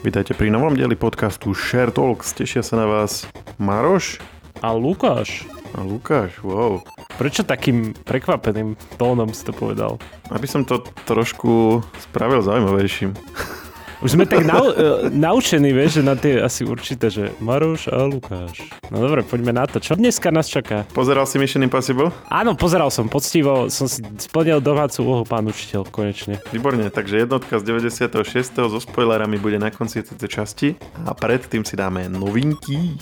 Vítajte pri novom dieli podcastu Share Talks. Tešia sa na vás Maroš A Lukáš. a Lukáš. Wow. Prečo takým prekvapeným tónom si to povedal? Aby som to trošku spravil zaujímavejším. Už sme tak nau, e, naučení, vieš, že na tie asi určité, že Maroš a Lukáš. No dobre, poďme na to. Čo dneska nás čaká? Pozeral si Mission Impossible? Áno, pozeral som poctivo, som si splnil domácu úlohu pán učiteľ, konečne. Výborne, takže jednotka z 96. so spoilerami bude na konci tejto časti a predtým si dáme novinky.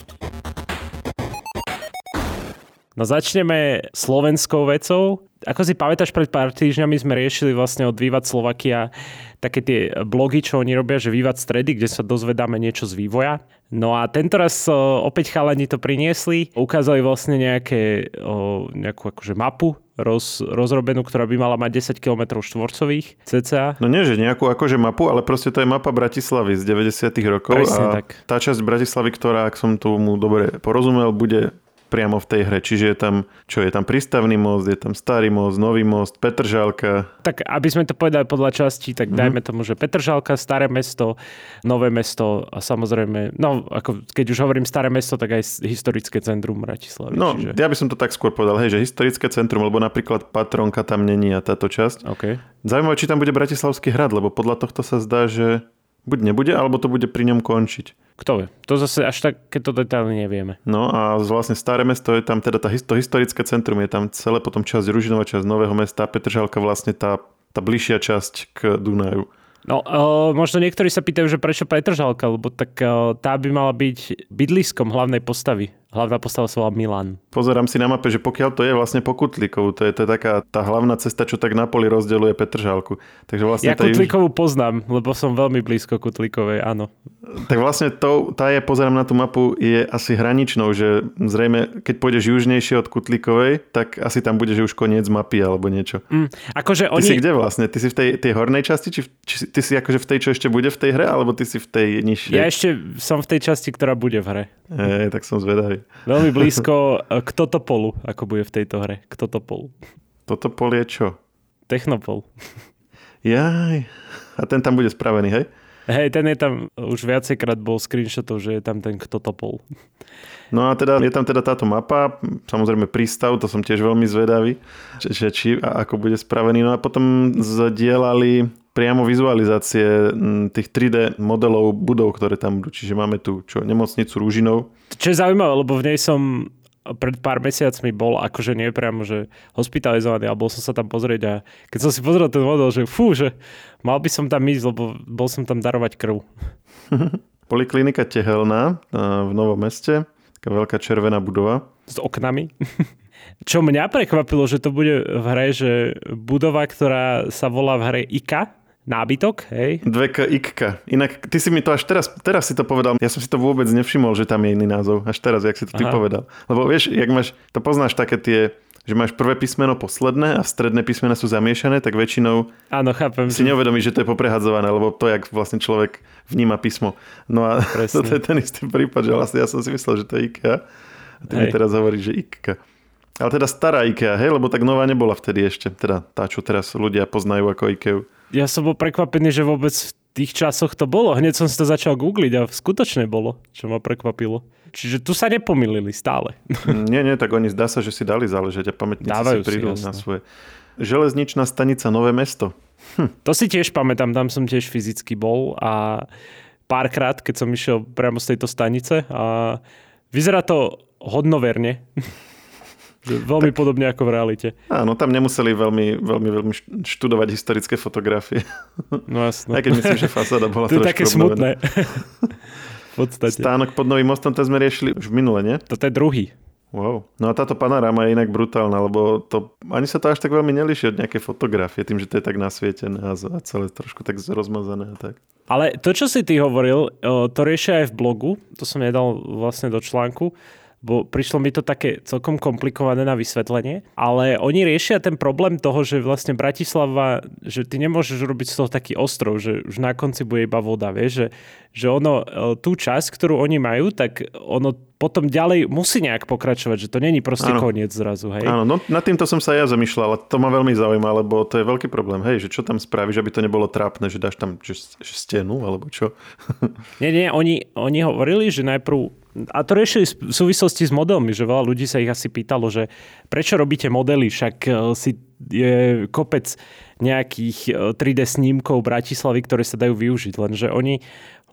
No začneme slovenskou vecou. Ako si pamätáš, pred pár týždňami sme riešili vlastne od Vývad Slovakia také tie blogy, čo oni robia, že Vývad stredy, kde sa dozvedáme niečo z vývoja. No a tento raz opäť chalani to priniesli. Ukázali vlastne nejaké, o, nejakú akože mapu roz, rozrobenú, ktorá by mala mať 10 km štvorcových cca. No nie, že nejakú akože mapu, ale proste to je mapa Bratislavy z 90 rokov Presne a tak. tá časť Bratislavy, ktorá, ak som tomu dobre porozumel, bude priamo v tej hre. Čiže je tam, čo je tam prístavný most, je tam starý most, nový most, Petržálka. Tak aby sme to povedali podľa častí, tak mm-hmm. dajme tomu, že Petržalka, Staré mesto, Nové mesto a samozrejme, no ako keď už hovorím Staré mesto, tak aj historické centrum Bratislavy. No, čiže... ja by som to tak skôr povedal, hej, že historické centrum, lebo napríklad Patronka tam není a táto časť. OK. Zaujímavé, či tam bude Bratislavský hrad, lebo podľa tohto sa zdá, že buď nebude, alebo to bude pri ňom končiť. Kto vie? To zase až tak, keď to detailne nevieme. No a vlastne staré mesto je tam, teda tá, to historické centrum je tam celé potom časť Ružinová časť Nového mesta, Petržalka vlastne tá, tá bližšia časť k Dunaju. No, uh, možno niektorí sa pýtajú, že prečo Petržalka, lebo tak uh, tá by mala byť bydliskom hlavnej postavy. Hlavná postava sa volá Milan. Pozerám si na mape, že pokiaľ to je vlastne po Kutlíkovu, to je, to je taká tá hlavná cesta, čo tak na poli rozdeľuje Petržalku. Takže vlastne Ja juž- Kutlíkovú poznám, lebo som veľmi blízko Kutlíkovej, áno. Tak vlastne to, tá je, pozerám na tú mapu, je asi hraničnou, že zrejme, keď pôjdeš južnejšie od Kutlíkovej, tak asi tam bude, že už koniec mapy alebo niečo. Mm, akože Ty oni... si kde vlastne? Ty si v tej, tej hornej časti? Či, či ty si akože v tej, čo ešte bude v tej hre? Alebo ty si v tej nižšej? Ja ešte som v tej časti, ktorá bude v hre. E, tak som zvedavý. Veľmi blízko e, k Totopolu, ako bude v tejto hre. K Totopolu. Toto pol je čo? Technopol. Jaj. A ten tam bude spravený, hej? Hej, ten je tam, už viacejkrát bol screenshotov, že je tam ten Ktotopol. No a teda je tam teda táto mapa, samozrejme prístav, to som tiež veľmi zvedavý, že či a ako bude spravený. No a potom zdielali priamo vizualizácie tých 3D modelov budov, ktoré tam budú. Čiže máme tu čo, nemocnicu Rúžinov. Čo je zaujímavé, lebo v nej som pred pár mesiacmi bol akože nie priamo, že hospitalizovaný, ale bol som sa tam pozrieť a keď som si pozrel ten model, že fú, že mal by som tam ísť, lebo bol som tam darovať krv. Poliklinika Tehelná a v Novom meste, taká veľká červená budova. S oknami. Čo mňa prekvapilo, že to bude v hre, že budova, ktorá sa volá v hre IKA, nábytok, hej? 2K Ikka. Inak ty si mi to až teraz, teraz si to povedal. Ja som si to vôbec nevšimol, že tam je iný názov. Až teraz, jak si to ty Aha. povedal. Lebo vieš, jak máš, to poznáš také tie, že máš prvé písmeno posledné a stredné písmena sú zamiešané, tak väčšinou Áno, chápem. si neuvedomíš, že to je poprehadzované, lebo to, jak vlastne človek vníma písmo. No a Presne. toto je ten istý prípad, že vlastne ja som si myslel, že to je IKEA. A ty mi Hej. teraz hovoríš, že IKEA. Ale teda stará IKEA, hej, lebo tak nová nebola vtedy ešte. Teda tá, čo teraz ľudia poznajú ako IKEA. Ja som bol prekvapený, že vôbec v tých časoch to bolo. Hneď som si to začal googliť a skutočne bolo, čo ma prekvapilo. Čiže tu sa nepomýlili stále. nie, nie, tak oni zdá sa, že si dali záležať a pamätníci Dávajú si si, prídu jasné. na svoje. Železničná stanica Nové mesto. To si tiež pamätám, tam som tiež fyzicky bol a párkrát, keď som išiel priamo z tejto stanice a vyzerá to hodnoverne. Veľmi podobne ako v realite. Áno, tam nemuseli veľmi, veľmi, veľmi št- študovať historické fotografie. No jasno. Aj keď myslím, že fasáda bola to je také smutné. v podstate. Stánok pod Novým mostom, to sme riešili už minule, nie? Toto je druhý. Wow. No a táto panoráma je inak brutálna, lebo to, ani sa to až tak veľmi nelíši od nejakej fotografie, tým, že to je tak nasvietené a, a celé trošku tak rozmazané a tak. Ale to, čo si ty hovoril, to riešia aj v blogu, to som nedal vlastne do článku, bo prišlo mi to také celkom komplikované na vysvetlenie, ale oni riešia ten problém toho, že vlastne Bratislava, že ty nemôžeš robiť z toho taký ostrov, že už na konci bude iba voda, vieš, že, že ono, e, tú časť, ktorú oni majú, tak ono potom ďalej musí nejak pokračovať, že to není proste ano. koniec zrazu, hej? Áno, no nad týmto som sa ja zamýšľal, ale to ma veľmi zaujíma, lebo to je veľký problém, hej, že čo tam spravíš, aby to nebolo trápne, že dáš tam že, že stenu, alebo čo? nie, nie, oni, oni hovorili, že najprv a to riešili v súvislosti s modelmi, že veľa ľudí sa ich asi pýtalo, že prečo robíte modely, však e, si je kopec nejakých 3D e, snímkov Bratislavy, ktoré sa dajú využiť, lenže oni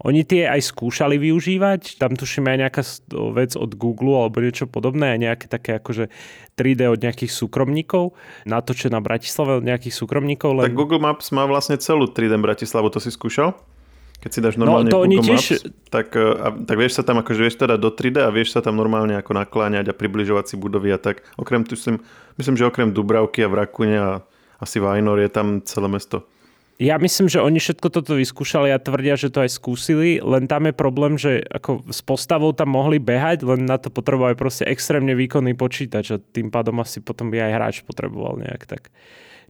oni tie aj skúšali využívať, tam tuším aj nejaká vec od Google alebo niečo podobné, aj nejaké také akože 3D od nejakých súkromníkov, natočené na Bratislave od nejakých súkromníkov. Len... Tak Google Maps má vlastne celú 3D Bratislavu, to si skúšal? Keď si dáš normálne no, to Google tiež... Maps, tak, e, a, tak vieš sa tam akože vieš teda do 3D a vieš sa tam normálne ako nakláňať a približovať si budovy a tak. Okrem, myslím, myslím, že okrem Dubravky a Vrakune a asi Vajnor je tam celé mesto. Ja myslím, že oni všetko toto vyskúšali a tvrdia, že to aj skúsili, len tam je problém, že ako s postavou tam mohli behať, len na to potrebovali proste extrémne výkonný počítač a tým pádom asi potom by aj hráč potreboval nejak tak.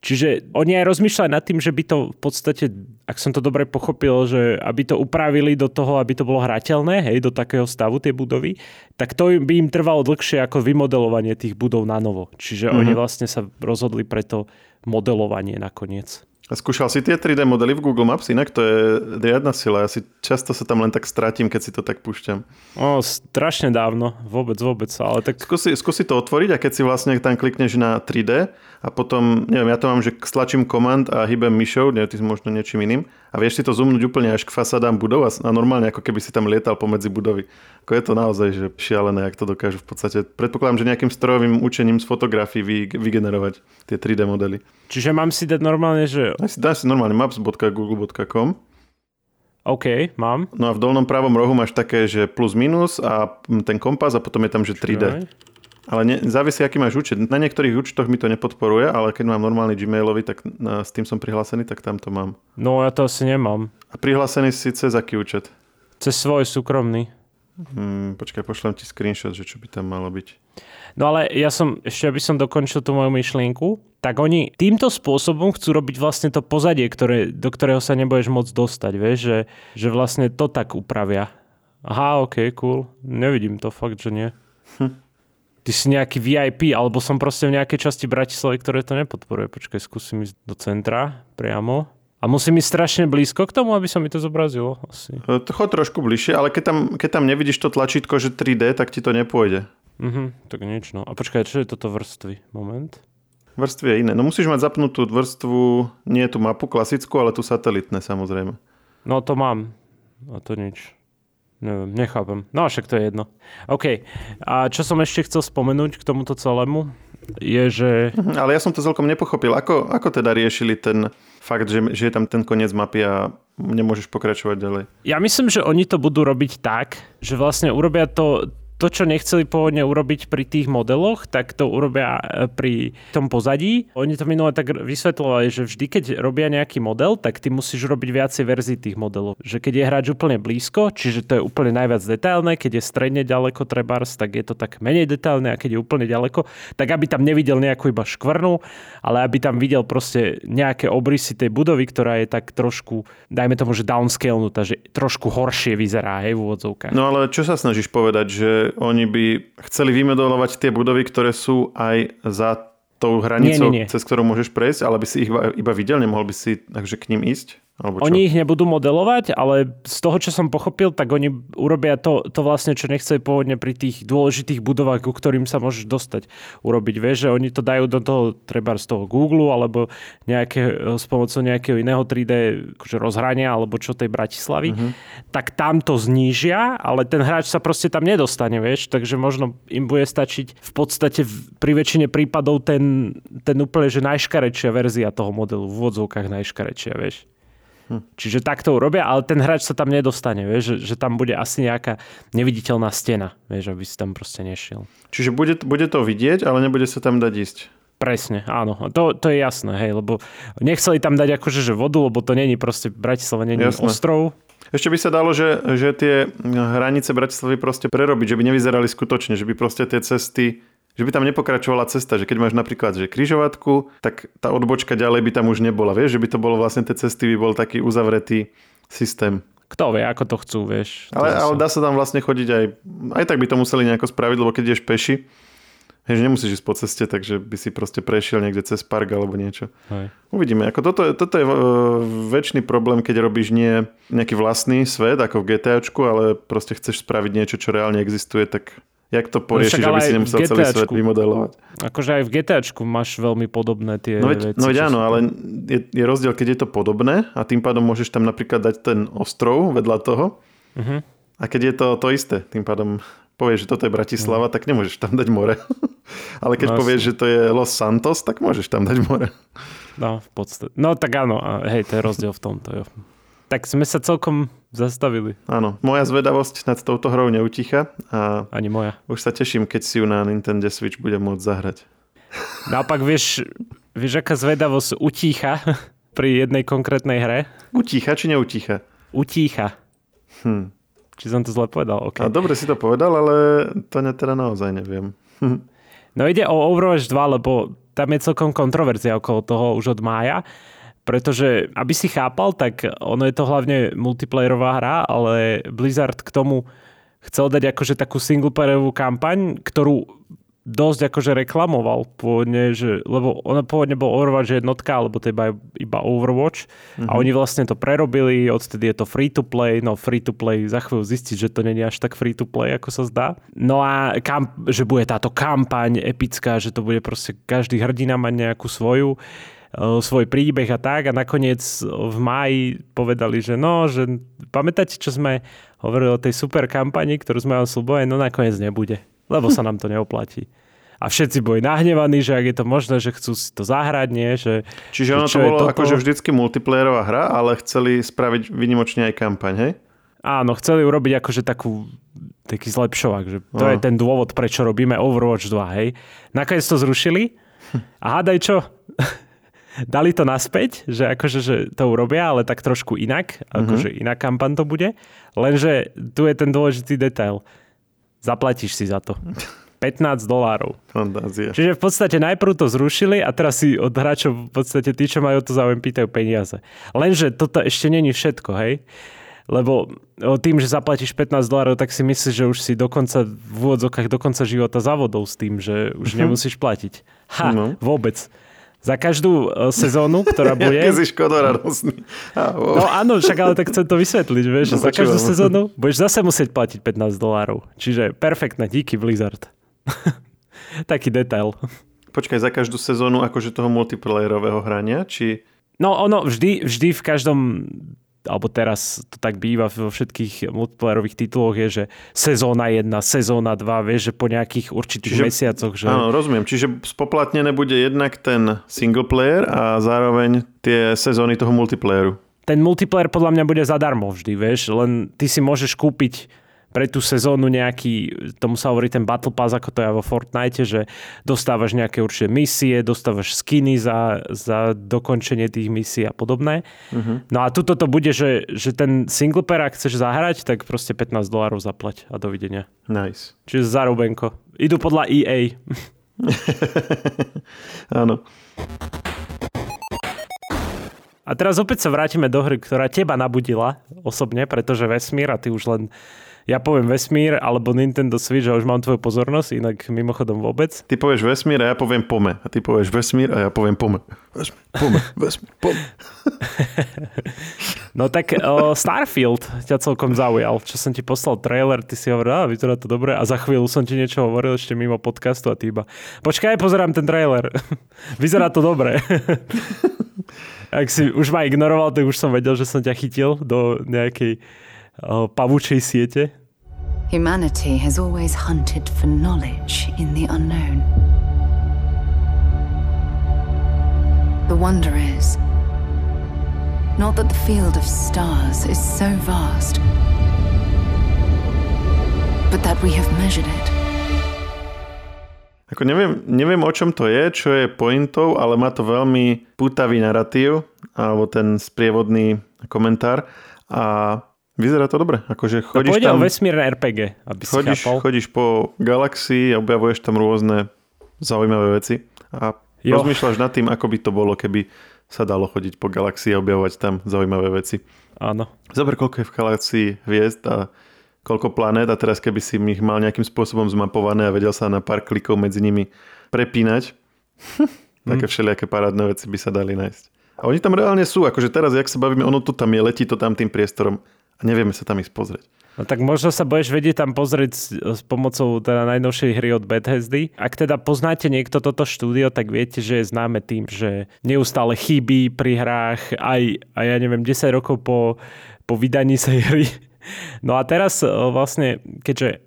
Čiže oni aj rozmýšľali nad tým, že by to v podstate, ak som to dobre pochopil, že aby to upravili do toho, aby to bolo hrateľné, hej, do takého stavu tie budovy, tak to by im trvalo dlhšie ako vymodelovanie tých budov na novo. Čiže mm-hmm. oni vlastne sa rozhodli pre to modelovanie nakoniec. A skúšal si tie 3D modely v Google Maps? Inak to je riadna sila. Ja si často sa tam len tak stratím, keď si to tak púšťam. O, strašne dávno. Vôbec, vôbec. Ale tak... Skúsi, skúsi to otvoriť a keď si vlastne tam klikneš na 3D a potom, neviem, ja to mám, že stlačím komand a hýbem myšou, neviem, ty možno niečím iným a vieš si to zoomnúť úplne až k fasádám budov a, a normálne ako keby si tam lietal pomedzi budovy. Ako je to naozaj že šialené, ak to dokážu v podstate. Predpokladám, že nejakým strojovým učením z fotografií vy, vygenerovať tie 3D modely. Čiže mám si dať normálne, že... Daj si, daj si normálne maps.google.com OK, mám. No a v dolnom pravom rohu máš také, že plus minus a ten kompas a potom je tam, že 3D. Ale ne, závisí, aký máš účet. Na niektorých účtoch mi to nepodporuje, ale keď mám normálny Gmailový, tak na, s tým som prihlásený, tak tam to mám. No ja to asi nemám. A prihlásený si cez aký účet? Cez svoj súkromný. Hmm, počkaj, pošlem ti screenshot, že čo by tam malo byť. No ale ja som, ešte aby som dokončil tú moju myšlienku, tak oni týmto spôsobom chcú robiť vlastne to pozadie, ktoré, do ktorého sa nebudeš môcť dostať, vieš, že, že vlastne to tak upravia. Aha, ok, cool. Nevidím to fakt, že nie. Hm. Ty si nejaký VIP, alebo som proste v nejakej časti Bratislavy, ktoré to nepodporuje. Počkaj, skúsim ísť do centra priamo. A musím ísť strašne blízko k tomu, aby sa mi to zobrazilo? Asi. E, chod trošku bližšie, ale keď tam, keď tam nevidíš to tlačítko, že 3D, tak ti to nepôjde. Mhm, tak nič no. A počkaj, čo je toto vrstvy? Moment. Vrstvy je iné. No musíš mať zapnutú vrstvu, nie tú mapu klasickú, ale tú satelitné samozrejme. No to mám. A to nič. Neviem, nechápem. No však to je jedno. OK. A čo som ešte chcel spomenúť k tomuto celému, je, že... Mhm, ale ja som to celkom nepochopil. Ako, ako teda riešili ten fakt, že, že je tam ten koniec mapy a nemôžeš pokračovať ďalej? Ja myslím, že oni to budú robiť tak, že vlastne urobia to to, čo nechceli pôvodne urobiť pri tých modeloch, tak to urobia e, pri tom pozadí. Oni to minule tak vysvetľovali, že vždy, keď robia nejaký model, tak ty musíš robiť viacej verzií tých modelov. Že keď je hráč úplne blízko, čiže to je úplne najviac detailné, keď je stredne ďaleko trebárs, tak je to tak menej detailné a keď je úplne ďaleko, tak aby tam nevidel nejakú iba škvrnu, ale aby tam videl proste nejaké obrysy tej budovy, ktorá je tak trošku, dajme tomu, že downscalenutá, že trošku horšie vyzerá, hej, v úvodzovkách. No ale čo sa snažíš povedať, že oni by chceli vymodelovať tie budovy, ktoré sú aj za tou hranicou, nie, nie, nie. cez ktorú môžeš prejsť, ale by si ich iba, iba videl, nemohol by si takže k ním ísť? Alebo čo? Oni ich nebudú modelovať, ale z toho, čo som pochopil, tak oni urobia to, to vlastne, čo nechceli pôvodne pri tých dôležitých budovách, ku ktorým sa môžeš dostať urobiť. Vieš, že oni to dajú do toho, treba z toho Google, alebo nejaké, s pomocou nejakého iného 3D akože rozhrania, alebo čo tej Bratislavy, uh-huh. tak tam to znížia, ale ten hráč sa proste tam nedostane, vieš, takže možno im bude stačiť v podstate pri väčšine prípadov ten, ten úplne, že najškarečšia verzia toho modelu, v úvodzovkách najškarečšia, vieš. Hm. Čiže tak to urobia, ale ten hráč sa tam nedostane, vieš, že, že tam bude asi nejaká neviditeľná stena, vieš, aby si tam proste nešiel. Čiže bude, bude to vidieť, ale nebude sa tam dať ísť. Presne, áno. To, to je jasné, hej, lebo nechceli tam dať akože že vodu, lebo to není proste, Bratislava není Jasné. ostrov. Ešte by sa dalo, že, že tie hranice Bratislavy proste prerobiť, že by nevyzerali skutočne, že by proste tie cesty že by tam nepokračovala cesta, že keď máš napríklad že križovatku, tak tá odbočka ďalej by tam už nebola, vieš, že by to bolo vlastne tie cesty by bol taký uzavretý systém. Kto vie, ako to chcú, vieš. Ale, ale dá sa tam vlastne chodiť aj, aj tak by to museli nejako spraviť, lebo keď ideš peši, Hej, že nemusíš ísť po ceste, takže by si proste prešiel niekde cez park alebo niečo. Hej. Uvidíme. Ako toto, toto je uh, väčší problém, keď robíš nie nejaký vlastný svet, ako v GTAčku, ale proste chceš spraviť niečo, čo reálne existuje, tak jak to poriešiš, no, aby si nemusel celý svet vymodelovať? Akože aj v GTAčku máš veľmi podobné tie no veď, veci. No veď áno, ale je, je rozdiel, keď je to podobné a tým pádom môžeš tam napríklad dať ten ostrov vedľa toho. Uh-huh. A keď je to to isté, tým pádom povieš, že toto je Bratislava, mm. tak nemôžeš tam dať more. Ale keď no, povieš, že to je Los Santos, tak môžeš tam dať more. No, v podstate. No tak áno, hej, to je rozdiel v tomto. Jo. Tak sme sa celkom zastavili. Áno, moja zvedavosť nad touto hrou neuticha. A Ani moja. Už sa teším, keď si ju na Nintendo Switch bude môcť zahrať. Naopak vieš, vieš, aká zvedavosť utícha pri jednej konkrétnej hre? Utícha či neutícha? Utícha. Hm. Či som to zle povedal? Okay. A dobre si to povedal, ale to ne, teda naozaj neviem. no ide o Overwatch 2, lebo tam je celkom kontroverzia okolo toho už od mája. Pretože, aby si chápal, tak ono je to hlavne multiplayerová hra, ale Blizzard k tomu chcel dať akože takú singleplayerovú kampaň, ktorú dosť akože reklamoval pôvodne, že, lebo ona pôvodne bol Overwatch jednotka, alebo to iba, iba Overwatch mm-hmm. a mhm. oni vlastne to prerobili, odtedy je to free to play, no free to play, za chvíľu zistiť, že to není až tak free to play, ako sa zdá. No a kam, že bude táto kampaň epická, že to bude proste každý hrdina mať nejakú svoju svoj príbeh a tak a nakoniec v máji povedali, že no, že pamätáte, čo sme hovorili o tej super kampani, ktorú sme vám slúbovali, no nakoniec nebude lebo sa nám to neoplatí. A všetci boli nahnevaní, že ak je to možné, že chcú si to zahrať, nie? Že, Čiže ono to bolo akože vždycky multiplayerová hra, ale chceli spraviť vynimočne aj kampaň, hej? Áno, chceli urobiť akože takú taký zlepšovák, že to no. je ten dôvod, prečo robíme Overwatch 2, hej. Nakoniec to zrušili a hádaj čo? Dali to naspäť, že akože že to urobia, ale tak trošku inak, akože mm-hmm. iná kampaň to bude, lenže tu je ten dôležitý detail Zaplatíš si za to. 15 dolárov. Fantázia. Čiže v podstate najprv to zrušili a teraz si od hráčov v podstate tí, čo majú to záujem, pýtajú peniaze. Lenže toto ešte není všetko, hej? Lebo tým, že zaplatíš 15 dolárov, tak si myslíš, že už si dokonca v úvodzokách do konca života závodov s tým, že už nemusíš platiť. Ha, no. vôbec. Za každú e, sezónu, ktorá bude... Jaký si škoda radosný. No áno, však ale tak chcem to vysvetliť, vieš, no, za každú sezónu budeš zase musieť platiť 15 dolárov. Čiže perfektné, díky Blizzard. Taký detail. Počkaj, za každú sezónu akože toho multiplayerového hrania, či... No ono vždy, vždy v každom alebo teraz to tak býva vo všetkých multiplayerových tituloch je, že sezóna 1, sezóna 2, vieš, že po nejakých určitých Čiže, mesiacoch. Že... Áno, rozumiem. Čiže spoplatnené bude jednak ten single player a zároveň tie sezóny toho multiplayeru. Ten multiplayer podľa mňa bude zadarmo vždy, vieš, len ty si môžeš kúpiť pre tú sezónu nejaký, tomu sa hovorí ten Battle Pass, ako to je vo Fortnite, že dostávaš nejaké určité misie, dostávaš skiny za, za dokončenie tých misií a podobné. Uh-huh. No a tuto to bude, že, že ten single player, ak chceš zahrať, tak proste 15 dolárov zaplať a dovidenia. Nice. Čiže zarubenko. Idú podľa EA. Áno. A teraz opäť sa vrátime do hry, ktorá teba nabudila osobne, pretože vesmír a ty už len ja poviem vesmír alebo Nintendo Switch a už mám tvoju pozornosť, inak mimochodom vôbec. Ty povieš vesmír a ja poviem pome. A ty povieš vesmír a ja poviem pome. Vesmír, pome, vesmír, pome. no tak o, Starfield ťa celkom zaujal. Čo som ti poslal trailer, ty si hovoril, a vyzerá to dobre a za chvíľu som ti niečo hovoril ešte mimo podcastu a ty iba, počkaj, pozerám ten trailer. vyzerá to dobre. Ak si už ma ignoroval, tak už som vedel, že som ťa chytil do nejakej pavučej siete. Humanity has always hunted for knowledge in the unknown. The wonder is not that the field of stars is so vast, but that we have measured it. Ako neviem, neviem, o čom to je, čo je pointou, ale má to veľmi putavý narratív, alebo ten sprievodný komentár. A Vyzerá to dobre. Akože No chodíš pôjde tam, o vesmírne RPG, aby si chodíš, chápal. chodíš po galaxii a objavuješ tam rôzne zaujímavé veci a Jo. rozmýšľaš nad tým, ako by to bolo, keby sa dalo chodiť po galaxii a objavovať tam zaujímavé veci. Áno. Zober, koľko je v galaxii hviezd a koľko planét a teraz keby si ich mal nejakým spôsobom zmapované a vedel sa na pár klikov medzi nimi prepínať, také všelijaké parádne veci by sa dali nájsť. A oni tam reálne sú, akože teraz, jak sa bavíme, ono to tam je, letí to tam tým priestorom a nevieme sa tam ísť pozrieť. No tak možno sa budeš vedieť tam pozrieť s, s pomocou teda najnovšej hry od Bethesdy. Ak teda poznáte niekto toto štúdio, tak viete, že je známe tým, že neustále chybí pri hrách aj, aj ja neviem, 10 rokov po, po vydaní sa hry. No a teraz e, vlastne, keďže e,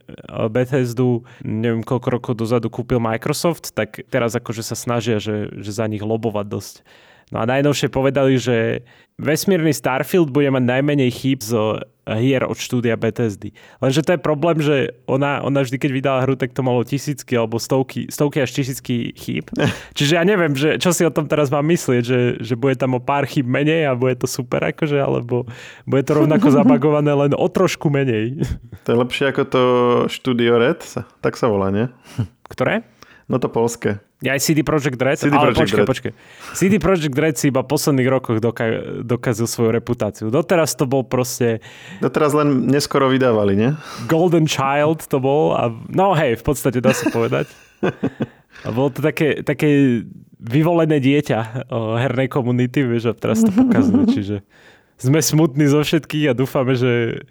Bethesdu neviem koľko rokov dozadu kúpil Microsoft, tak teraz akože sa snažia, že, že za nich lobovať dosť. No a najnovšie povedali, že vesmírny Starfield bude mať najmenej chýb z hier od štúdia Bethesdy. Lenže to je problém, že ona, ona vždy, keď vydala hru, tak to malo tisícky alebo stovky, stovky až tisícky chýb. Čiže ja neviem, že, čo si o tom teraz mám myslieť, že, že bude tam o pár chýb menej a bude to super akože, alebo bude to rovnako zabagované len o trošku menej. To je lepšie ako to Studio Red, tak sa volá, nie? Ktoré? No to polské. Ja aj CD Projekt Red? CD ale Projekt počkaj, Red. počkaj. CD Projekt Red si iba v posledných rokoch doka- dokazil svoju reputáciu. Doteraz to bol proste No teraz len neskoro vydávali, nie? Golden Child to bol. A, no hej, v podstate dá sa povedať. A bolo to také, také vyvolené dieťa o, hernej komunity, vieš, a teraz to pokazuje, čiže sme smutní zo všetkých a dúfame, že...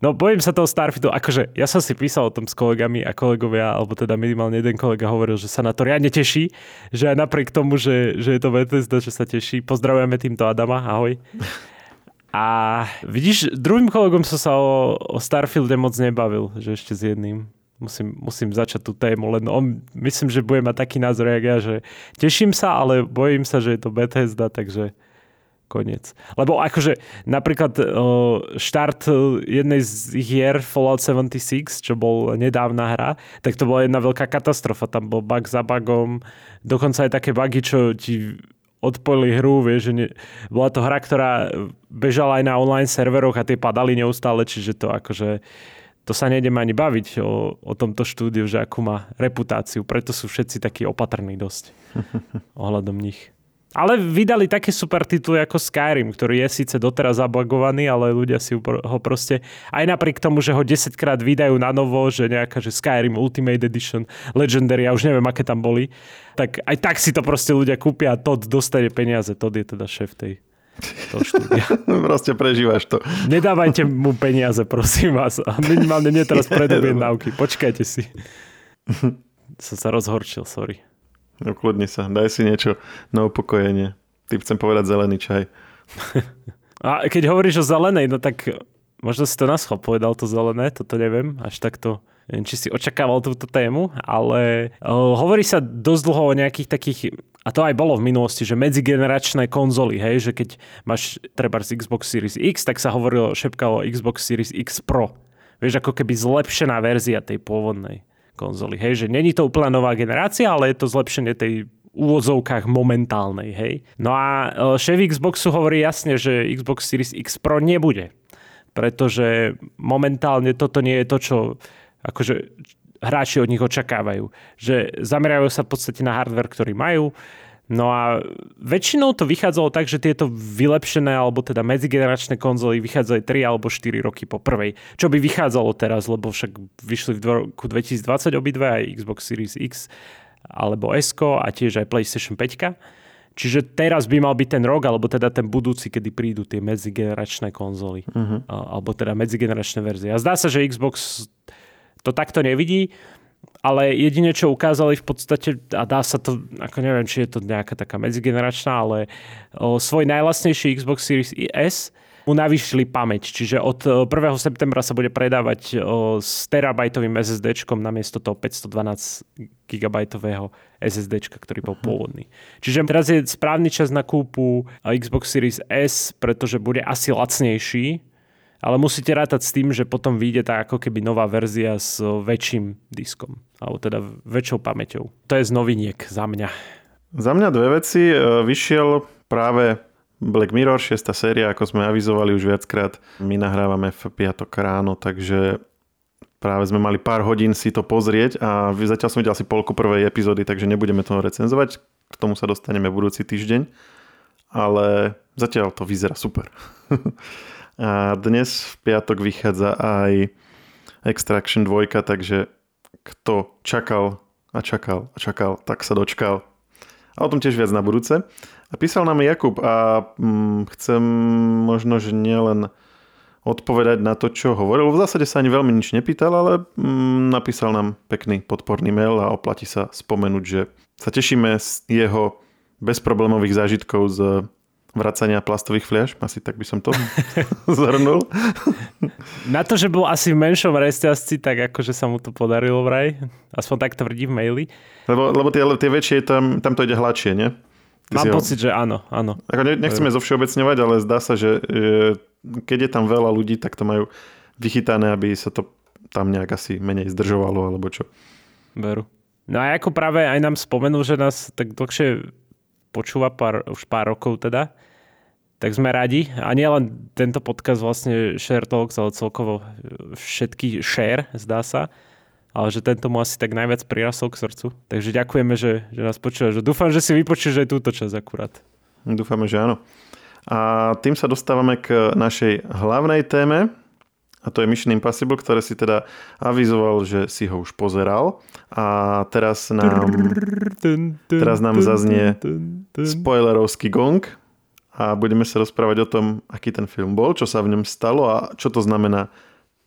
No bojím sa toho Starfieldu, akože ja som si písal o tom s kolegami a kolegovia, alebo teda minimálne jeden kolega hovoril, že sa na to riadne teší, že aj napriek tomu, že, že je to Bethesda, že sa teší. Pozdravujeme týmto Adama, ahoj. A vidíš, druhým kolegom som sa o, o Starfielde moc nebavil, že ešte s jedným. Musím, musím začať tú tému, len on, myslím, že bude mať taký názor, jak ja, že teším sa, ale bojím sa, že je to Bethesda, takže koniec. Lebo akože napríklad o, štart o, jednej z hier Fallout 76, čo bol nedávna hra, tak to bola jedna veľká katastrofa. Tam bol bug za bugom, dokonca aj také bugy, čo ti odpojili hru, vieš, že ne, bola to hra, ktorá bežala aj na online serveroch a tie padali neustále, čiže to akože to sa nejdeme ani baviť o, o tomto štúdiu, že akú má reputáciu, preto sú všetci takí opatrní dosť ohľadom nich. Ale vydali také super tituly ako Skyrim, ktorý je síce doteraz zabagovaný, ale ľudia si ho proste, aj napriek tomu, že ho 10 krát vydajú na novo, že nejaká, že Skyrim Ultimate Edition, Legendary, ja už neviem, aké tam boli, tak aj tak si to proste ľudia kúpia a Todd dostane peniaze. Todd je teda šéf tej toho štúdia. Proste prežívaš to. Nedávajte mu peniaze, prosím vás. A minimálne nie teraz pred objednávky. Počkajte si. Som sa rozhorčil, sorry. Ukludni sa, daj si niečo na upokojenie. Ty chcem povedať zelený čaj. A keď hovoríš o zelenej, no tak možno si to naschol povedal to zelené, toto neviem, až takto neviem, či si očakával túto tému, ale uh, hovorí sa dosť dlho o nejakých takých, a to aj bolo v minulosti, že medzigeneračné konzoly, hej, že keď máš treba z Xbox Series X, tak sa hovorilo, šepkalo Xbox Series X Pro. Vieš, ako keby zlepšená verzia tej pôvodnej konzoly, hej, že není to úplná nová generácia, ale je to zlepšenie tej úvodzovkách momentálnej, hej. No a e, šéf Xboxu hovorí jasne, že Xbox Series X Pro nebude, pretože momentálne toto nie je to, čo akože hráči od nich očakávajú. Že zamerajú sa v podstate na hardware, ktorý majú, No a väčšinou to vychádzalo tak, že tieto vylepšené alebo teda medzigeneračné konzoly vychádzali 3 alebo 4 roky po prvej. Čo by vychádzalo teraz, lebo však vyšli v roku 2020 obidve aj Xbox Series X alebo S a tiež aj PlayStation 5. Čiže teraz by mal byť ten rok, alebo teda ten budúci, kedy prídu tie medzigeneračné konzoly. Uh-huh. Alebo teda medzigeneračné verzie. A zdá sa, že Xbox to takto nevidí, ale jedine, čo ukázali v podstate, a dá sa to, ako neviem, či je to nejaká taká medzigeneračná, ale o, svoj najlasnejší Xbox Series S mu navýšili pamäť, čiže od 1. septembra sa bude predávať o, s terabajtovým SSDčkom namiesto toho 512 gigabajtového SSDčka, ktorý bol pôvodný. Čiže teraz je správny čas na kúpu Xbox Series S, pretože bude asi lacnejší, ale musíte rátať s tým, že potom vyjde tá ako keby nová verzia s väčším diskom, alebo teda väčšou pamäťou. To je z noviniek za mňa. Za mňa dve veci. E, Vyšiel práve Black Mirror, 6. séria, ako sme avizovali už viackrát. My nahrávame v piatok ráno, takže práve sme mali pár hodín si to pozrieť a zatiaľ som videl asi polku prvej epizódy, takže nebudeme to recenzovať. K tomu sa dostaneme budúci týždeň. Ale zatiaľ to vyzerá super. a dnes v piatok vychádza aj Extraction 2, takže kto čakal a čakal a čakal, tak sa dočkal. A o tom tiež viac na budúce. A písal nám Jakub a hm, chcem možno, že nielen odpovedať na to, čo hovoril. V zásade sa ani veľmi nič nepýtal, ale hm, napísal nám pekný podporný mail a oplatí sa spomenúť, že sa tešíme z jeho bezproblémových zážitkov z vracania plastových fliaž, asi tak by som to zhrnul. Na to, že bol asi v menšom reťazci, tak akože sa mu to podarilo vraj. Aspoň tak tvrdí v maili. Lebo, lebo tie, tie väčšie, tam, tam to ide hladšie, nie? Ty Mám pocit, ho... že áno, áno. Ako ne, nechceme zo všeobecňovať, ale zdá sa, že, že keď je tam veľa ľudí, tak to majú vychytané, aby sa to tam nejak asi menej zdržovalo, alebo čo. Veru. No a ako práve aj nám spomenul, že nás tak dlhšie počúva pár, už pár rokov teda, tak sme radi. A nie len tento podcast vlastne Share Talks, ale celkovo všetky share, zdá sa ale že tento mu asi tak najviac prirasol k srdcu. Takže ďakujeme, že, že nás počúva. Že dúfam, že si vypočuješ aj túto časť akurát. Dúfame, že áno. A tým sa dostávame k našej hlavnej téme, a to je Mission Impossible, ktoré si teda avizoval, že si ho už pozeral. A teraz nám, teraz nám zaznie spoilerovský gong a budeme sa rozprávať o tom, aký ten film bol, čo sa v ňom stalo a čo to znamená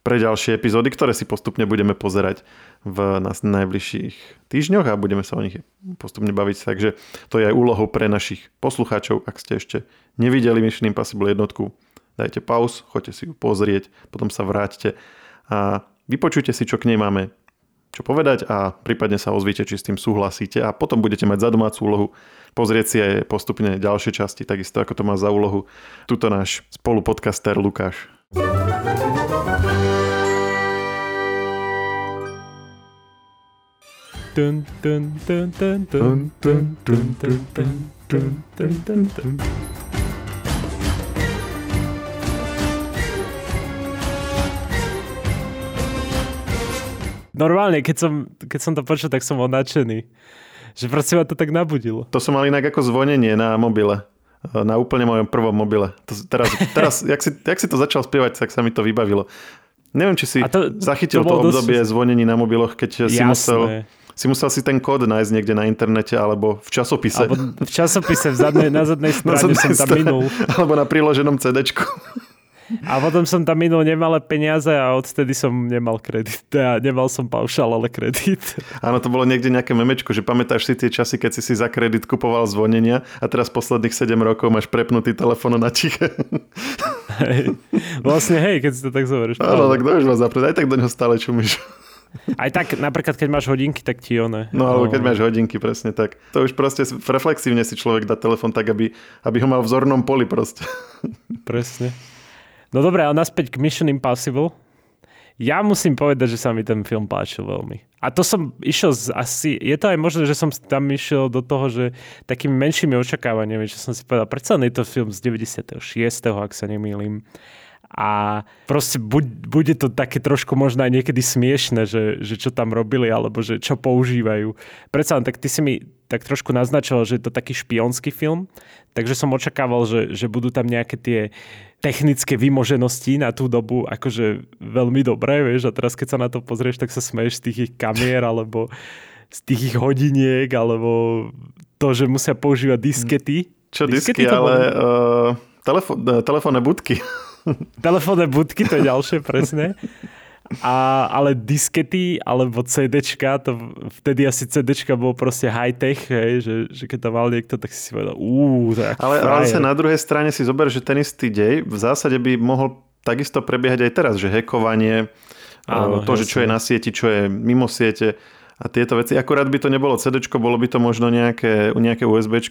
pre ďalšie epizódy, ktoré si postupne budeme pozerať v nás najbližších týždňoch a budeme sa o nich postupne baviť. Takže to je aj úlohou pre našich poslucháčov. Ak ste ešte nevideli Mission Impossible jednotku, dajte pauz, choďte si ju pozrieť, potom sa vráťte a vypočujte si, čo k nej máme čo povedať a prípadne sa ozvíte, či s tým súhlasíte a potom budete mať za domácu úlohu pozrieť si aj postupne ďalšie časti, takisto ako to má za úlohu tuto náš spolupodcaster Lukáš. Dun, dun, dun, dun, dun, dun, dun, dun, dun, dun, dun, dun. Normálne, keď som, keď som to počul, tak som bol nadšený. Že proste ma to tak nabudilo. To som mal inak ako zvonenie na mobile. Na úplne mojom prvom mobile. To, teraz, teraz jak, si, jak si to začal spievať, tak sa mi to vybavilo. Neviem, či si to, zachytil to, to obdobie dosť... zvonení na mobiloch, keď Jasné. si musel si musel si ten kód nájsť niekde na internete alebo v časopise. Alebo v časopise v zadnej, na zadnej strane na zadnej som tam minul. Alebo na priloženom cd a potom som tam minul nemalé peniaze a odtedy som nemal kredit. Ja nemal som paušal, ale kredit. Áno, to bolo niekde nejaké memečko, že pamätáš si tie časy, keď si si za kredit kupoval zvonenia a teraz posledných 7 rokov máš prepnutý telefón na tiché. Hej. Vlastne hej, keď si to tak zoberieš. Áno, tak to už ma zapred, aj tak do neho stále čumíš. Aj tak, napríklad, keď máš hodinky, tak ti one. No, alebo keď máš hodinky, presne tak. To už proste reflexívne si človek dá telefon tak, aby, aby ho mal v zornom poli proste. Presne. No dobré, ale naspäť k Mission Impossible. Ja musím povedať, že sa mi ten film páčil veľmi. A to som išiel z, asi, je to aj možné, že som tam išiel do toho, že takými menšími očakávaniami, že som si povedal, predsa je to film z 96. ak sa nemýlim a proste buď, bude to také trošku možno aj niekedy smiešne, že, že čo tam robili alebo že čo používajú. Predsa len tak ty si mi tak trošku naznačil, že je to taký špionský film, takže som očakával, že, že budú tam nejaké tie technické vymoženosti na tú dobu akože veľmi dobré, vieš, a teraz keď sa na to pozrieš, tak sa smeješ z tých ich kamier alebo z tých ich hodiniek, alebo to, že musia používať diskety. Čo diskety, disky, ale uh, telefónne budky. Telefónne budky, to je ďalšie, presne. A, ale diskety alebo CDčka, to vtedy asi CDčka bolo proste high-tech, hej, že, že keď tam mal niekto, tak si si povedal, úúú, to je ale, ale sa na druhej strane si zober, že ten istý dej v zásade by mohol takisto prebiehať aj teraz, že hekovanie, Áno, to, že čo je na sieti, čo je mimo siete a tieto veci. Akurát by to nebolo CD, bolo by to možno nejaké, nejaké USB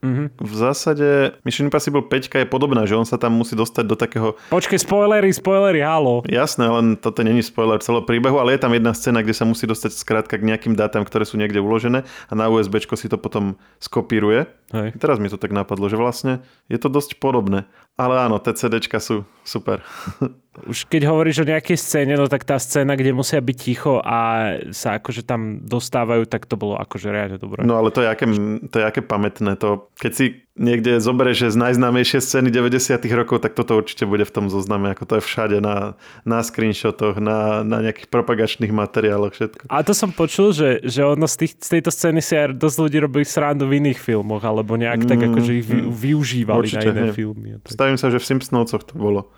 Mm-hmm. V zásade Mission Impossible 5 je podobná, že on sa tam musí dostať do takého... Počkej, spoilery, spoilery, halo. Jasné, len toto není spoiler celého príbehu, ale je tam jedna scéna, kde sa musí dostať skrátka k nejakým dátam, ktoré sú niekde uložené a na USB si to potom skopíruje. Hej. Teraz mi to tak napadlo, že vlastne je to dosť podobné. Ale áno, tie CDčka sú super. Už keď hovoríš o nejakej scéne, no tak tá scéna, kde musia byť ticho a sa akože tam dostávajú, tak to bolo akože reálne dobré. No ale to je aké, to je aké pamätné. To, keď si niekde zoberieš, že z najznámejšie scény 90 rokov, tak toto určite bude v tom zozname, ako to je všade na, na screenshotoch, na, na nejakých propagačných materiáloch, všetko. A to som počul, že, že ono z, tých, z tejto scény si aj dosť ľudí robili srandu v iných filmoch, alebo nejak mm, tak akože ich vy, mm. využívali určite, na iné hej. filmy. Tak. Stavím sa, že v Simpsonovcoch to bolo.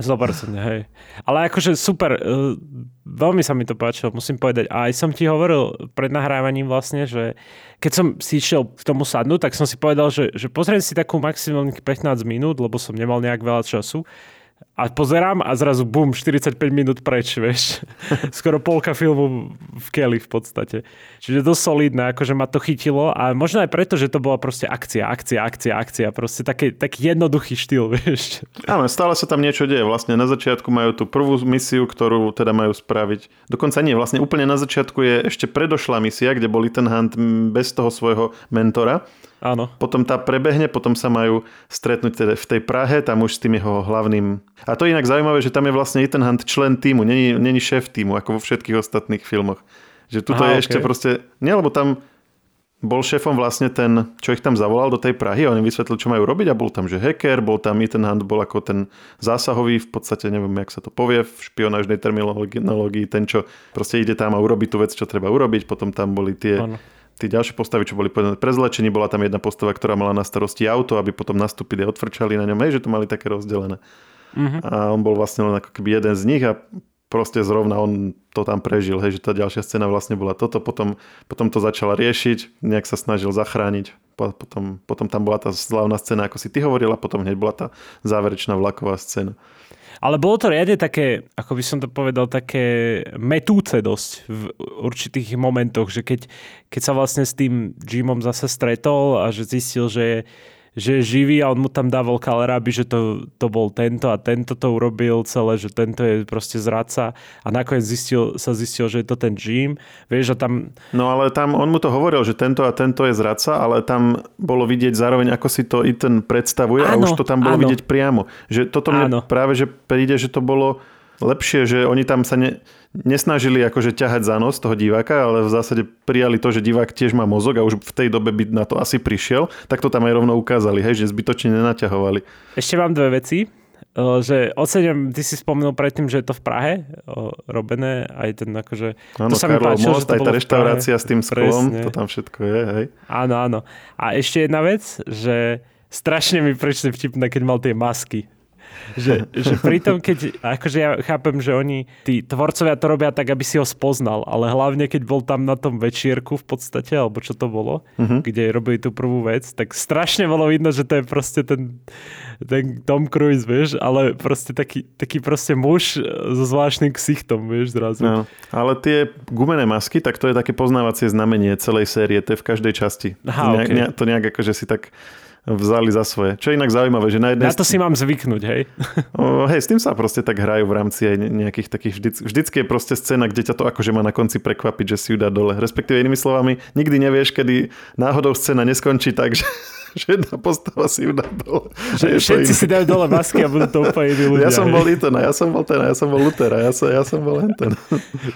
100%, hej. Ale akože super, uh, veľmi sa mi to páčilo, musím povedať. A aj som ti hovoril pred nahrávaním vlastne, že keď som si išiel k tomu sadnúť, tak som si povedal, že, že pozriem si takú maximálne 15 minút, lebo som nemal nejak veľa času a pozerám a zrazu bum, 45 minút preč, vieš. Skoro polka filmu v Kelly v podstate. Čiže dosť solidné, akože ma to chytilo a možno aj preto, že to bola proste akcia, akcia, akcia, akcia. Proste taký, taký jednoduchý štýl, vieš. Áno, stále sa tam niečo deje. Vlastne na začiatku majú tú prvú misiu, ktorú teda majú spraviť. Dokonca nie, vlastne úplne na začiatku je ešte predošlá misia, kde bol ten Hunt bez toho svojho mentora Áno. Potom tá prebehne, potom sa majú stretnúť teda v tej Prahe, tam už s tým jeho hlavným... A to je inak zaujímavé, že tam je vlastne Ethan Hunt člen týmu, není, není šéf týmu, ako vo všetkých ostatných filmoch. Že tuto Aha, je okay. ešte proste... Nie, lebo tam bol šéfom vlastne ten, čo ich tam zavolal do tej Prahy on im vysvetlil, čo majú robiť a bol tam, že hacker, bol tam Ethan Hunt, bol ako ten zásahový, v podstate neviem, jak sa to povie v špionážnej terminológii, ten, čo proste ide tam a urobiť tú vec, čo treba urobiť, potom tam boli tie... Ano tí ďalšie postavy, čo boli prezlečení, bola tam jedna postava, ktorá mala na starosti auto, aby potom nastúpili a odfrčali na ňom, hej, že to mali také rozdelené. Uh-huh. A on bol vlastne len ako keby jeden z nich a proste zrovna on to tam prežil, hej, že tá ďalšia scéna vlastne bola toto, potom, potom to začala riešiť, nejak sa snažil zachrániť, potom, potom tam bola tá slavná scéna, ako si ty hovorila, potom hneď bola tá záverečná vlaková scéna. Ale bolo to riadne také, ako by som to povedal, také metúce dosť v určitých momentoch, že keď, keď sa vlastne s tým Jimom zase stretol a že zistil, že je že je živý a on mu tam dával kaleráby, že to, to bol tento a tento to urobil celé, že tento je proste zradca a nakoniec zistil, sa zistil, že je to ten Jim. Vieš, a tam... No ale tam on mu to hovoril, že tento a tento je zradca, ale tam bolo vidieť zároveň, ako si to i ten predstavuje áno, a už to tam bolo áno. vidieť priamo. Že toto mne áno. práve, že príde, že to bolo lepšie, že oni tam sa ne, nesnažili akože ťahať za nos toho diváka, ale v zásade prijali to, že divák tiež má mozog a už v tej dobe by na to asi prišiel, tak to tam aj rovno ukázali, hej, že zbytočne nenaťahovali. Ešte mám dve veci že ocením, ty si spomenul predtým, že je to v Prahe robené, aj ten akože... Áno, to sa Karlov mi páčilo, most, aj tá reštaurácia s tým sklom, Presne. to tam všetko je, hej. Áno, áno. A ešte jedna vec, že strašne mi prečne vtipné, keď mal tie masky že, že pritom, keď, akože ja chápem, že oni, tí tvorcovia to robia tak, aby si ho spoznal, ale hlavne, keď bol tam na tom večierku v podstate, alebo čo to bolo, uh-huh. kde robili tú prvú vec, tak strašne bolo vidno, že to je proste ten, ten Tom Cruise, vieš, ale proste taký, taký proste muž so zvláštnym ksichtom, vieš, zrazu. No, ale tie gumené masky, tak to je také poznávacie znamenie celej série, to je v každej časti. Aha, okay. ne, to nejak akože si tak vzali za svoje. Čo je inak zaujímavé, že na jednej... Na to si mám zvyknúť, hej? O, hej, s tým sa proste tak hrajú v rámci aj nejakých takých... Vždy, vždycky je proste scéna, kde ťa to akože má na konci prekvapiť, že si ju dá dole. Respektíve inými slovami, nikdy nevieš, kedy náhodou scéna neskončí tak, že že jedna postava si ju dole. Že všetci si dajú dole masky a budú to úplne iní ľudia. Ja som bol Ethan, ja som bol ten, ja som bol Luther, ja som, ja som bol ten.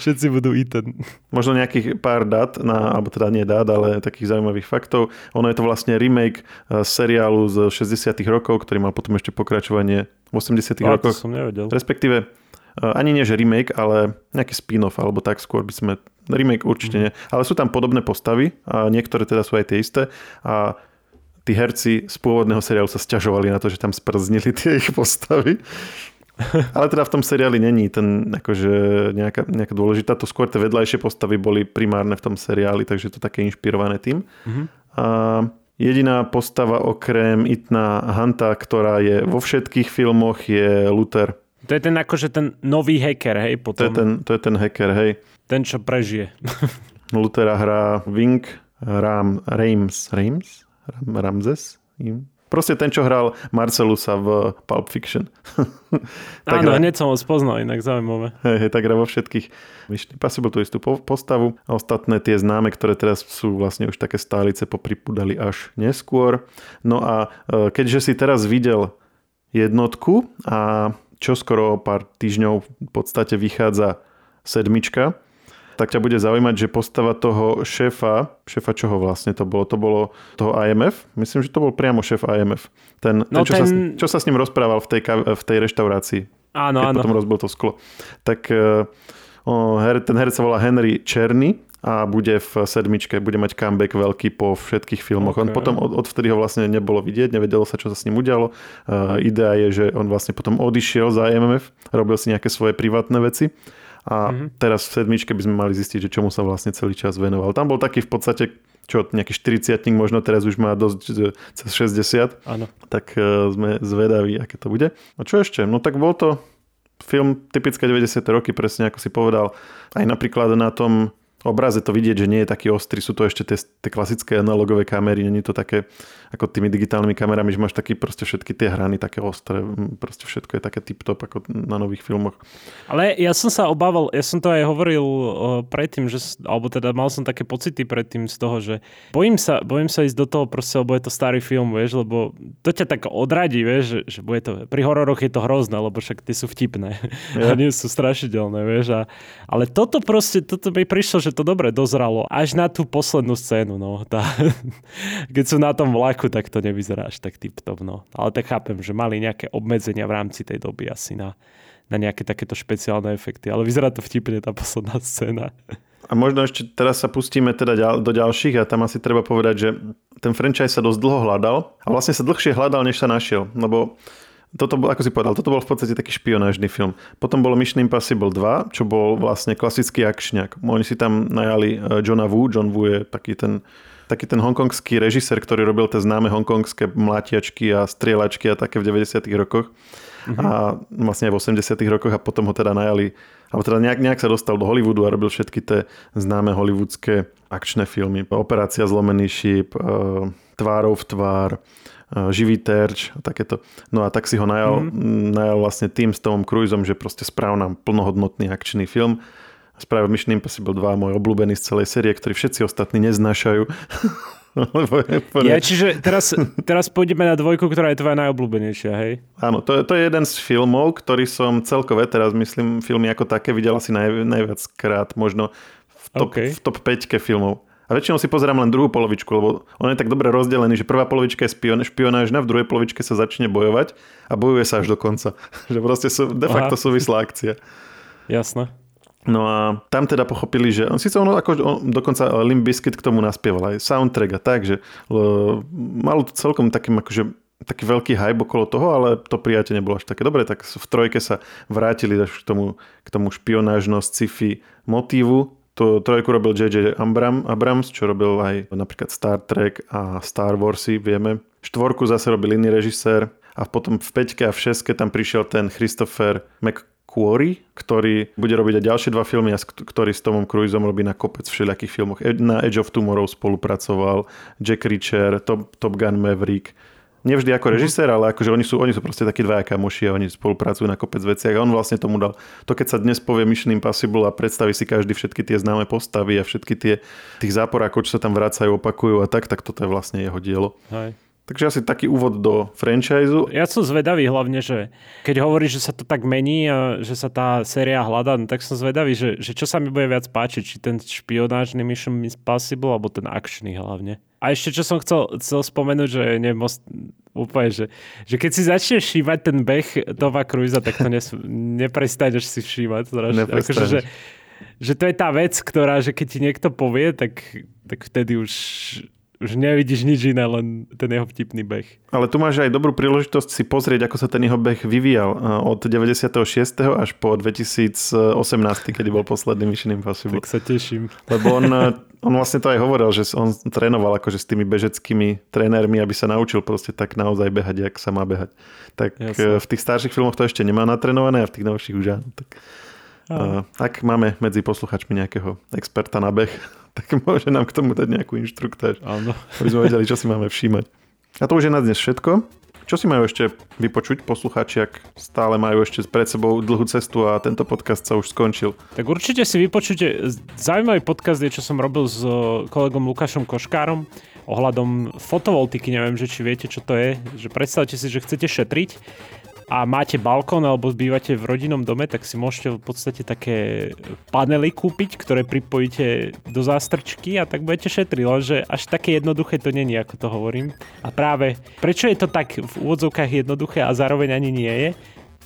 Všetci budú Ethan. Možno nejakých pár dát, na, alebo teda nie dát, ale takých zaujímavých faktov. Ono je to vlastne remake eh, seriálu z 60 rokov, ktorý mal potom ešte pokračovanie v 80 a, rokoch. som nevedel. Respektíve eh, ani nie, že remake, ale nejaký spin-off, alebo tak skôr by sme... Remake určite mm. nie. Ale sú tam podobné postavy a niektoré teda sú aj tie isté. A tí herci z pôvodného seriálu sa stiažovali na to, že tam sprznili tie ich postavy. Ale teda v tom seriáli není ten akože nejaká, nejaká dôležitá, to skôr tie vedľajšie postavy boli primárne v tom seriáli, takže to také inšpirované tým. Mm-hmm. A jediná postava okrem Itna Hanta, ktorá je vo všetkých filmoch, je Luther. To je ten akože ten nový hacker, hej? Potom. To, je ten, to je ten hacker, hej. Ten, čo prežije. Luthera hrá Wing Ram, Reims, Reims? Ram, Ramzes? Im? Proste ten, čo hral Marcelusa v Pulp Fiction. tak Áno, hneď som ho spoznal, inak zaujímavé. Hej, hej, tak vo všetkých Mission Impossible tú istú postavu. A ostatné tie známe, ktoré teraz sú vlastne už také stálice, popripudali až neskôr. No a e, keďže si teraz videl jednotku a čo skoro o pár týždňov v podstate vychádza sedmička, tak ťa bude zaujímať, že postava toho šéfa, šéfa čoho vlastne to bolo? To bolo toho IMF? Myslím, že to bol priamo šéf IMF. Ten, no ten, čo, ten... Sa, čo sa s ním rozprával v tej, v tej reštaurácii. Áno, keď áno. potom rozbil to sklo. Tak e, o, ten herec sa volá Henry Černy a bude v sedmičke, bude mať comeback veľký po všetkých filmoch. Okay. On potom od, odvtedy ho vlastne nebolo vidieť, nevedelo sa, čo sa s ním udialo. Uh, idea je, že on vlastne potom odišiel za MMF, robil si nejaké svoje privátne veci a mm-hmm. teraz v sedmičke by sme mali zistiť, že čomu sa vlastne celý čas venoval. Tam bol taký v podstate, čo nejaký 40 možno teraz už má dosť cez 60. Áno. Tak uh, sme zvedaví, aké to bude. A čo ešte? No tak bol to film typické 90. roky, presne ako si povedal. Aj napríklad na tom obraze to vidieť, že nie je taký ostrý. Sú to ešte tie, tie klasické analogové kamery, není to také ako tými digitálnymi kamerami, že máš taký proste všetky tie hrany také ostré. Proste všetko je také tip-top ako na nových filmoch. Ale ja som sa obával, ja som to aj hovoril predtým, že, alebo teda mal som také pocity predtým z toho, že bojím sa, bojím sa ísť do toho proste, lebo je to starý film, vieš, lebo to ťa tak odradí, vieš, že, že bude to, pri hororoch je to hrozné, lebo však tie sú vtipné. Ja. a nie sú strašidelné, vieš. A, ale toto proste, toto mi prišlo, že to dobre dozralo až na tú poslednú scénu, no. Tá, keď sú na tom vlaku, tak to nevyzerá až tak tip-top, no. Ale tak chápem, že mali nejaké obmedzenia v rámci tej doby asi na, na nejaké takéto špeciálne efekty. Ale vyzerá to vtipne, tá posledná scéna. A možno ešte teraz sa pustíme teda do ďalších a tam asi treba povedať, že ten franchise sa dosť dlho hľadal a vlastne sa dlhšie hľadal, než sa našiel. Lebo toto bol, ako si povedal, toto bol v podstate taký špionážny film. Potom bolo Mission Impossible 2, čo bol vlastne klasický akčňak. Oni si tam najali eh, Johna Woo. John Woo je taký ten taký ten hongkongský režisér, ktorý robil tie známe hongkongské mlátiačky a strieľačky a také v 90. rokoch. Mm-hmm. A vlastne aj v 80 rokoch a potom ho teda najali, alebo teda nejak, nejak sa dostal do Hollywoodu a robil všetky tie známe hollywoodské akčné filmy. Operácia Zlomený šíp, eh, Tvárov v tvár, E, živý terč a takéto. No a tak si ho najal, mm-hmm. najal vlastne tým s Tomom Cruiseom, že proste správ nám plnohodnotný akčný film. Spravil Mission Impossible 2, môj obľúbený z celej série, ktorý všetci ostatní neznášajú. ja, čiže teraz, teraz pôjdeme na dvojku, ktorá je tvoja najobľúbenejšia, hej? Áno, to, to je jeden z filmov, ktorý som celkové, teraz myslím, filmy ako také videl asi naj, najviac krát, možno v top, okay. v top 5 filmov. A väčšinou si pozerám len druhú polovičku, lebo on je tak dobre rozdelený, že prvá polovička je špion, špionážna, v druhej polovičke sa začne bojovať a bojuje sa až do konca. že proste sú, de facto Aha. súvislá akcia. Jasné. No a tam teda pochopili, že on síce ono ako, on, dokonca Limp Bizkit k tomu naspieval aj soundtrack a tak, že l, malo to celkom takým akože taký veľký hype okolo toho, ale to prijatie nebolo až také dobre, tak v trojke sa vrátili až k tomu, k tomu špionážno sci-fi motívu to trojku robil J.J. Abram, Abrams, čo robil aj napríklad Star Trek a Star Warsy, vieme. Štvorku zase robil iný režisér a potom v peťke a v šeske tam prišiel ten Christopher McQuarrie, ktorý bude robiť aj ďalšie dva filmy a ktorý s Tomom Cruiseom robí na kopec všelijakých filmoch. Na Edge of Tomorrow spolupracoval, Jack Reacher, Top, Top Gun Maverick, Nevždy ako mhm. režisér, ale akože oni sú, oni sú proste takí dvaja kamoši a oni spolupracujú na kopec veciach a on vlastne tomu dal. To keď sa dnes povie Mission Impossible a predstaví si každý všetky tie známe postavy a všetky tie tých záporákov, čo sa tam vracajú, opakujú a tak, tak toto je vlastne jeho dielo. Hej. Takže asi taký úvod do franchise. Ja som zvedavý hlavne, že keď hovoríš, že sa to tak mení a že sa tá séria hľadá, no tak som zvedavý, že, že čo sa mi bude viac páčiť, či ten špionážny Mission Impossible, alebo ten akčný hlavne. A ešte čo som chcel, chcel spomenúť, že nemost, úplne, že, že keď si začneš všímať ten beh Tova Cruisa, tak to nes, neprestaneš si všímať. Akože, že, že to je tá vec, ktorá, že keď ti niekto povie, tak, tak vtedy už už nevidíš nič iné, len ten jeho vtipný beh. Ale tu máš aj dobrú príležitosť si pozrieť, ako sa ten jeho beh vyvíjal od 96. až po 2018, kedy bol posledný Mission Impossible. Tak sa teším. Lebo on, on vlastne to aj hovoril, že on trénoval akože s tými bežeckými trénermi, aby sa naučil proste tak naozaj behať, jak sa má behať. Tak Jasne. v tých starších filmoch to ešte nemá natrénované a v tých novších už áno. Tak, a. ak máme medzi posluchačmi nejakého experta na beh, tak môže nám k tomu dať nejakú inštruktáž. Áno. Aby sme vedeli, čo si máme všímať. A to už je na dnes všetko. Čo si majú ešte vypočuť poslucháči, ak stále majú ešte pred sebou dlhú cestu a tento podcast sa už skončil? Tak určite si vypočujte. Zaujímavý podcast je, čo som robil s kolegom Lukášom Koškárom ohľadom fotovoltiky. Neviem, že či viete, čo to je. Že predstavte si, že chcete šetriť a máte balkón alebo bývate v rodinnom dome, tak si môžete v podstate také panely kúpiť, ktoré pripojíte do zástrčky a tak budete šetriť, lenže až také jednoduché to není, ako to hovorím. A práve prečo je to tak v úvodzovkách jednoduché a zároveň ani nie je,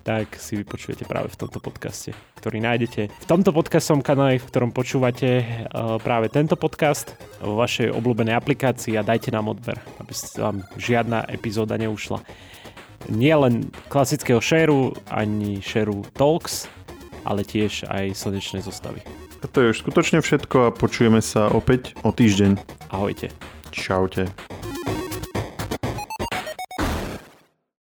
tak si vypočujete práve v tomto podcaste, ktorý nájdete v tomto podcastom kanáli, v ktorom počúvate uh, práve tento podcast vo vašej obľúbenej aplikácii a dajte nám odber, aby vám žiadna epizóda neušla nie len klasického shareu, ani shareu Talks, ale tiež aj slnečné zostavy. To je už skutočne všetko a počujeme sa opäť o týždeň. Ahojte. Čaute.